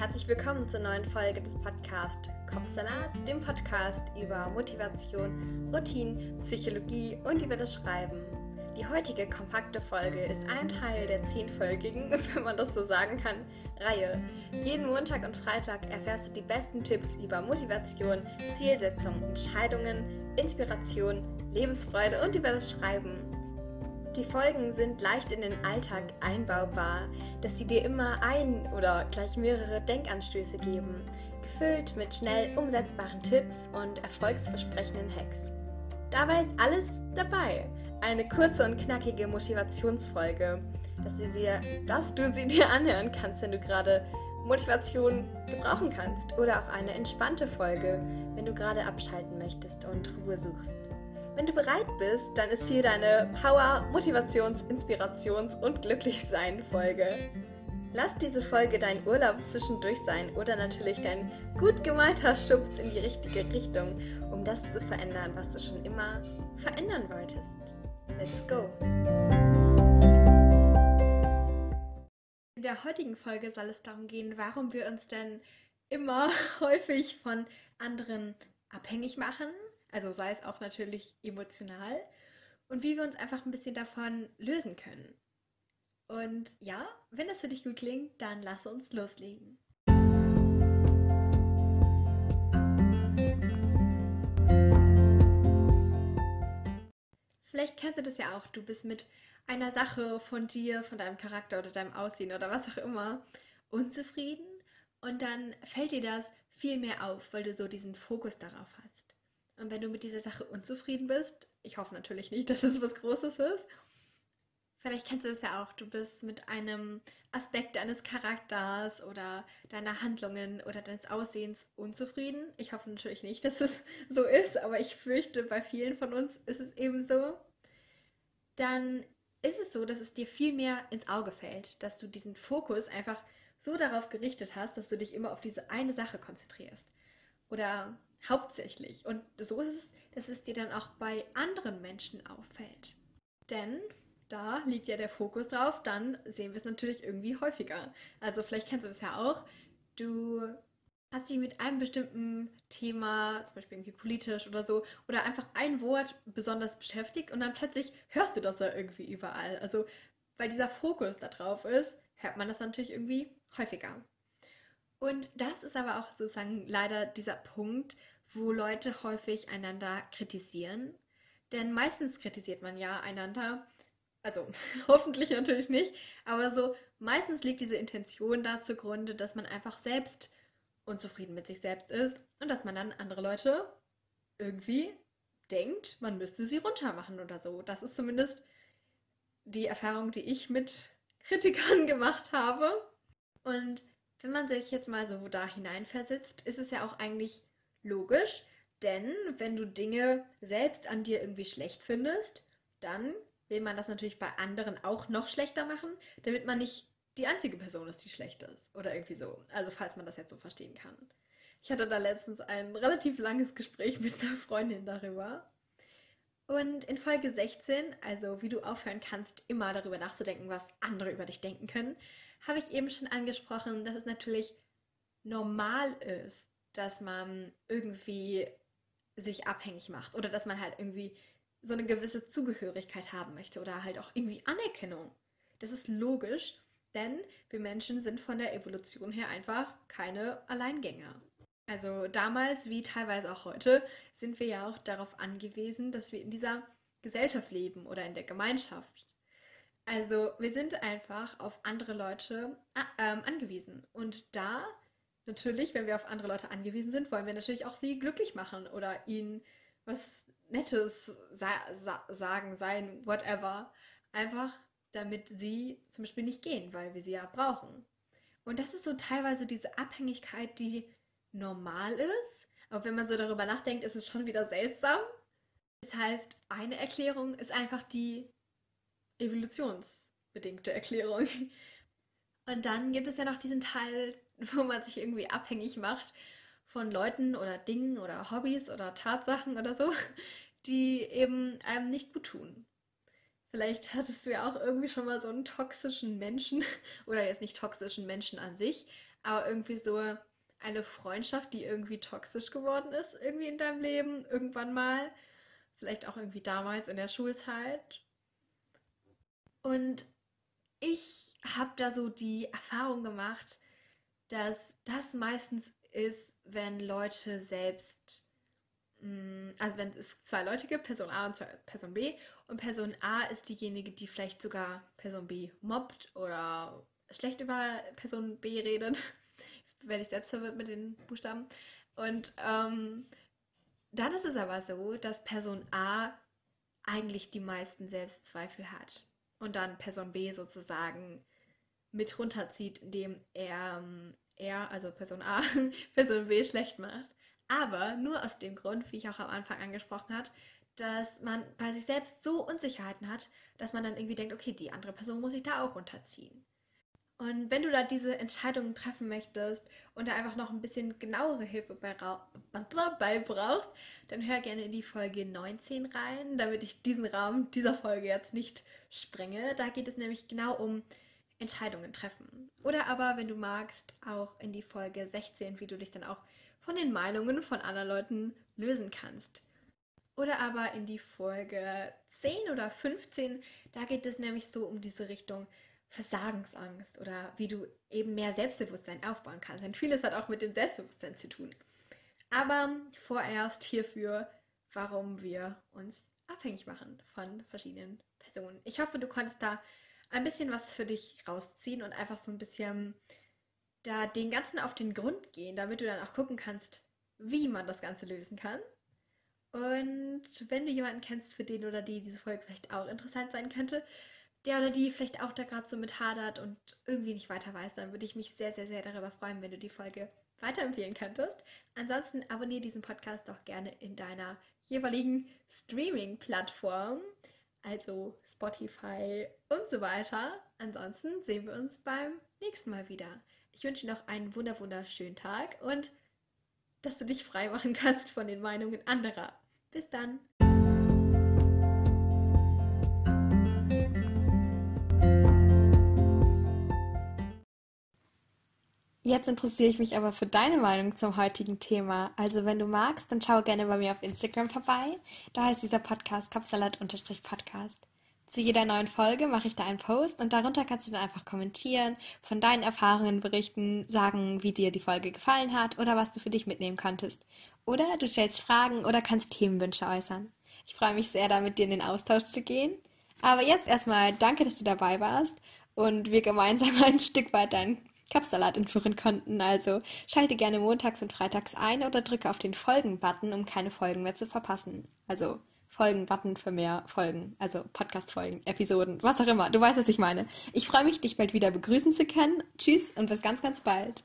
herzlich willkommen zur neuen Folge des Podcasts Kopfsalat, dem Podcast über Motivation, Routine, Psychologie und über das Schreiben. Die heutige kompakte Folge ist ein Teil der zehnfolgigen, wenn man das so sagen kann, Reihe. Jeden Montag und Freitag erfährst du die besten Tipps über Motivation, Zielsetzung, Entscheidungen, Inspiration, Lebensfreude und über das Schreiben. Die Folgen sind leicht in den Alltag einbaubar, dass sie dir immer ein oder gleich mehrere Denkanstöße geben, gefüllt mit schnell umsetzbaren Tipps und erfolgsversprechenden Hacks. Dabei ist alles dabei. Eine kurze und knackige Motivationsfolge, dass du, dir, dass du sie dir anhören kannst, wenn du gerade Motivation gebrauchen kannst. Oder auch eine entspannte Folge, wenn du gerade abschalten möchtest und Ruhe suchst. Wenn du bereit bist, dann ist hier deine Power, Motivations-, Inspirations- und Glücklichsein-Folge. Lass diese Folge dein Urlaub zwischendurch sein oder natürlich dein gut gemeinter Schubs in die richtige Richtung, um das zu verändern, was du schon immer verändern wolltest. Let's go! In der heutigen Folge soll es darum gehen, warum wir uns denn immer häufig von anderen abhängig machen also sei es auch natürlich emotional, und wie wir uns einfach ein bisschen davon lösen können. Und ja, wenn das für dich gut klingt, dann lass uns loslegen. Vielleicht kennst du das ja auch. Du bist mit einer Sache von dir, von deinem Charakter oder deinem Aussehen oder was auch immer unzufrieden und dann fällt dir das viel mehr auf, weil du so diesen Fokus darauf hast. Und wenn du mit dieser Sache unzufrieden bist, ich hoffe natürlich nicht, dass es was Großes ist, vielleicht kennst du es ja auch, du bist mit einem Aspekt deines Charakters oder deiner Handlungen oder deines Aussehens unzufrieden. Ich hoffe natürlich nicht, dass es so ist, aber ich fürchte, bei vielen von uns ist es eben so. Dann ist es so, dass es dir viel mehr ins Auge fällt, dass du diesen Fokus einfach so darauf gerichtet hast, dass du dich immer auf diese eine Sache konzentrierst. Oder Hauptsächlich. Und so ist es, dass es dir dann auch bei anderen Menschen auffällt. Denn da liegt ja der Fokus drauf, dann sehen wir es natürlich irgendwie häufiger. Also vielleicht kennst du das ja auch. Du hast dich mit einem bestimmten Thema, zum Beispiel irgendwie politisch oder so, oder einfach ein Wort besonders beschäftigt und dann plötzlich hörst du das ja irgendwie überall. Also weil dieser Fokus da drauf ist, hört man das natürlich irgendwie häufiger. Und das ist aber auch sozusagen leider dieser Punkt, wo Leute häufig einander kritisieren. Denn meistens kritisiert man ja einander, also hoffentlich natürlich nicht, aber so meistens liegt diese Intention da zugrunde, dass man einfach selbst unzufrieden mit sich selbst ist und dass man dann andere Leute irgendwie denkt, man müsste sie runtermachen oder so. Das ist zumindest die Erfahrung, die ich mit Kritikern gemacht habe. Und wenn man sich jetzt mal so da hineinversetzt, ist es ja auch eigentlich logisch, denn wenn du Dinge selbst an dir irgendwie schlecht findest, dann will man das natürlich bei anderen auch noch schlechter machen, damit man nicht die einzige Person ist, die schlecht ist. Oder irgendwie so. Also falls man das jetzt so verstehen kann. Ich hatte da letztens ein relativ langes Gespräch mit einer Freundin darüber. Und in Folge 16, also wie du aufhören kannst, immer darüber nachzudenken, was andere über dich denken können, habe ich eben schon angesprochen, dass es natürlich normal ist, dass man irgendwie sich abhängig macht oder dass man halt irgendwie so eine gewisse Zugehörigkeit haben möchte oder halt auch irgendwie Anerkennung. Das ist logisch, denn wir Menschen sind von der Evolution her einfach keine Alleingänger. Also damals wie teilweise auch heute sind wir ja auch darauf angewiesen, dass wir in dieser Gesellschaft leben oder in der Gemeinschaft. Also wir sind einfach auf andere Leute äh, ähm, angewiesen. Und da natürlich, wenn wir auf andere Leute angewiesen sind, wollen wir natürlich auch sie glücklich machen oder ihnen was Nettes sa sa sagen, sein, whatever. Einfach damit sie zum Beispiel nicht gehen, weil wir sie ja brauchen. Und das ist so teilweise diese Abhängigkeit, die normal ist. Aber wenn man so darüber nachdenkt, ist es schon wieder seltsam. Das heißt, eine Erklärung ist einfach die evolutionsbedingte Erklärung. Und dann gibt es ja noch diesen Teil, wo man sich irgendwie abhängig macht von Leuten oder Dingen oder Hobbys oder Tatsachen oder so, die eben einem nicht gut tun. Vielleicht hattest du ja auch irgendwie schon mal so einen toxischen Menschen oder jetzt nicht toxischen Menschen an sich, aber irgendwie so eine Freundschaft, die irgendwie toxisch geworden ist, irgendwie in deinem Leben, irgendwann mal. Vielleicht auch irgendwie damals in der Schulzeit. Und ich habe da so die Erfahrung gemacht, dass das meistens ist, wenn Leute selbst, mm, also wenn es zwei Leute gibt, Person A und Person B, und Person A ist diejenige, die vielleicht sogar Person B mobbt oder schlecht über Person B redet. Jetzt werde ich selbst verwirrt mit den Buchstaben. Und ähm, dann ist es aber so, dass Person A eigentlich die meisten Selbstzweifel hat und dann Person B sozusagen mit runterzieht, indem er, ähm, er also Person A, Person B schlecht macht. Aber nur aus dem Grund, wie ich auch am Anfang angesprochen habe, dass man bei sich selbst so Unsicherheiten hat, dass man dann irgendwie denkt, okay, die andere Person muss ich da auch runterziehen. Und wenn du da diese Entscheidungen treffen möchtest und da einfach noch ein bisschen genauere Hilfe bei, bei, brauchst, dann hör gerne in die Folge 19 rein, damit ich diesen Rahmen dieser Folge jetzt nicht sprenge. Da geht es nämlich genau um Entscheidungen treffen. Oder aber, wenn du magst, auch in die Folge 16, wie du dich dann auch von den Meinungen von anderen Leuten lösen kannst. Oder aber in die Folge 10 oder 15, da geht es nämlich so um diese Richtung, Versagensangst oder wie du eben mehr Selbstbewusstsein aufbauen kannst. Denn vieles hat auch mit dem Selbstbewusstsein zu tun. Aber vorerst hierfür, warum wir uns abhängig machen von verschiedenen Personen. Ich hoffe, du konntest da ein bisschen was für dich rausziehen und einfach so ein bisschen da den Ganzen auf den Grund gehen, damit du dann auch gucken kannst, wie man das Ganze lösen kann. Und wenn du jemanden kennst, für den oder die diese Folge vielleicht auch interessant sein könnte, der oder die vielleicht auch da gerade so mit hadert und irgendwie nicht weiter weiß, dann würde ich mich sehr, sehr, sehr darüber freuen, wenn du die Folge weiterempfehlen könntest. Ansonsten abonniere diesen Podcast auch gerne in deiner jeweiligen Streaming-Plattform, also Spotify und so weiter. Ansonsten sehen wir uns beim nächsten Mal wieder. Ich wünsche dir noch einen wunder wunderschönen Tag und dass du dich frei machen kannst von den Meinungen anderer. Bis dann. Jetzt interessiere ich mich aber für deine Meinung zum heutigen Thema. Also wenn du magst, dann schau gerne bei mir auf Instagram vorbei. Da heißt dieser Podcast Kapsalat-Podcast. Zu jeder neuen Folge mache ich da einen Post und darunter kannst du dann einfach kommentieren, von deinen Erfahrungen berichten, sagen, wie dir die Folge gefallen hat oder was du für dich mitnehmen konntest. Oder du stellst Fragen oder kannst Themenwünsche äußern. Ich freue mich sehr, da mit dir in den Austausch zu gehen. Aber jetzt erstmal danke, dass du dabei warst und wir gemeinsam ein Stück weit dein Kapsalat entführen konnten. Also schalte gerne montags und freitags ein oder drücke auf den Folgen-Button, um keine Folgen mehr zu verpassen. Also Folgen-Button für mehr Folgen, also Podcast-Folgen, Episoden, was auch immer. Du weißt, was ich meine. Ich freue mich, dich bald wieder begrüßen zu können. Tschüss und bis ganz, ganz bald.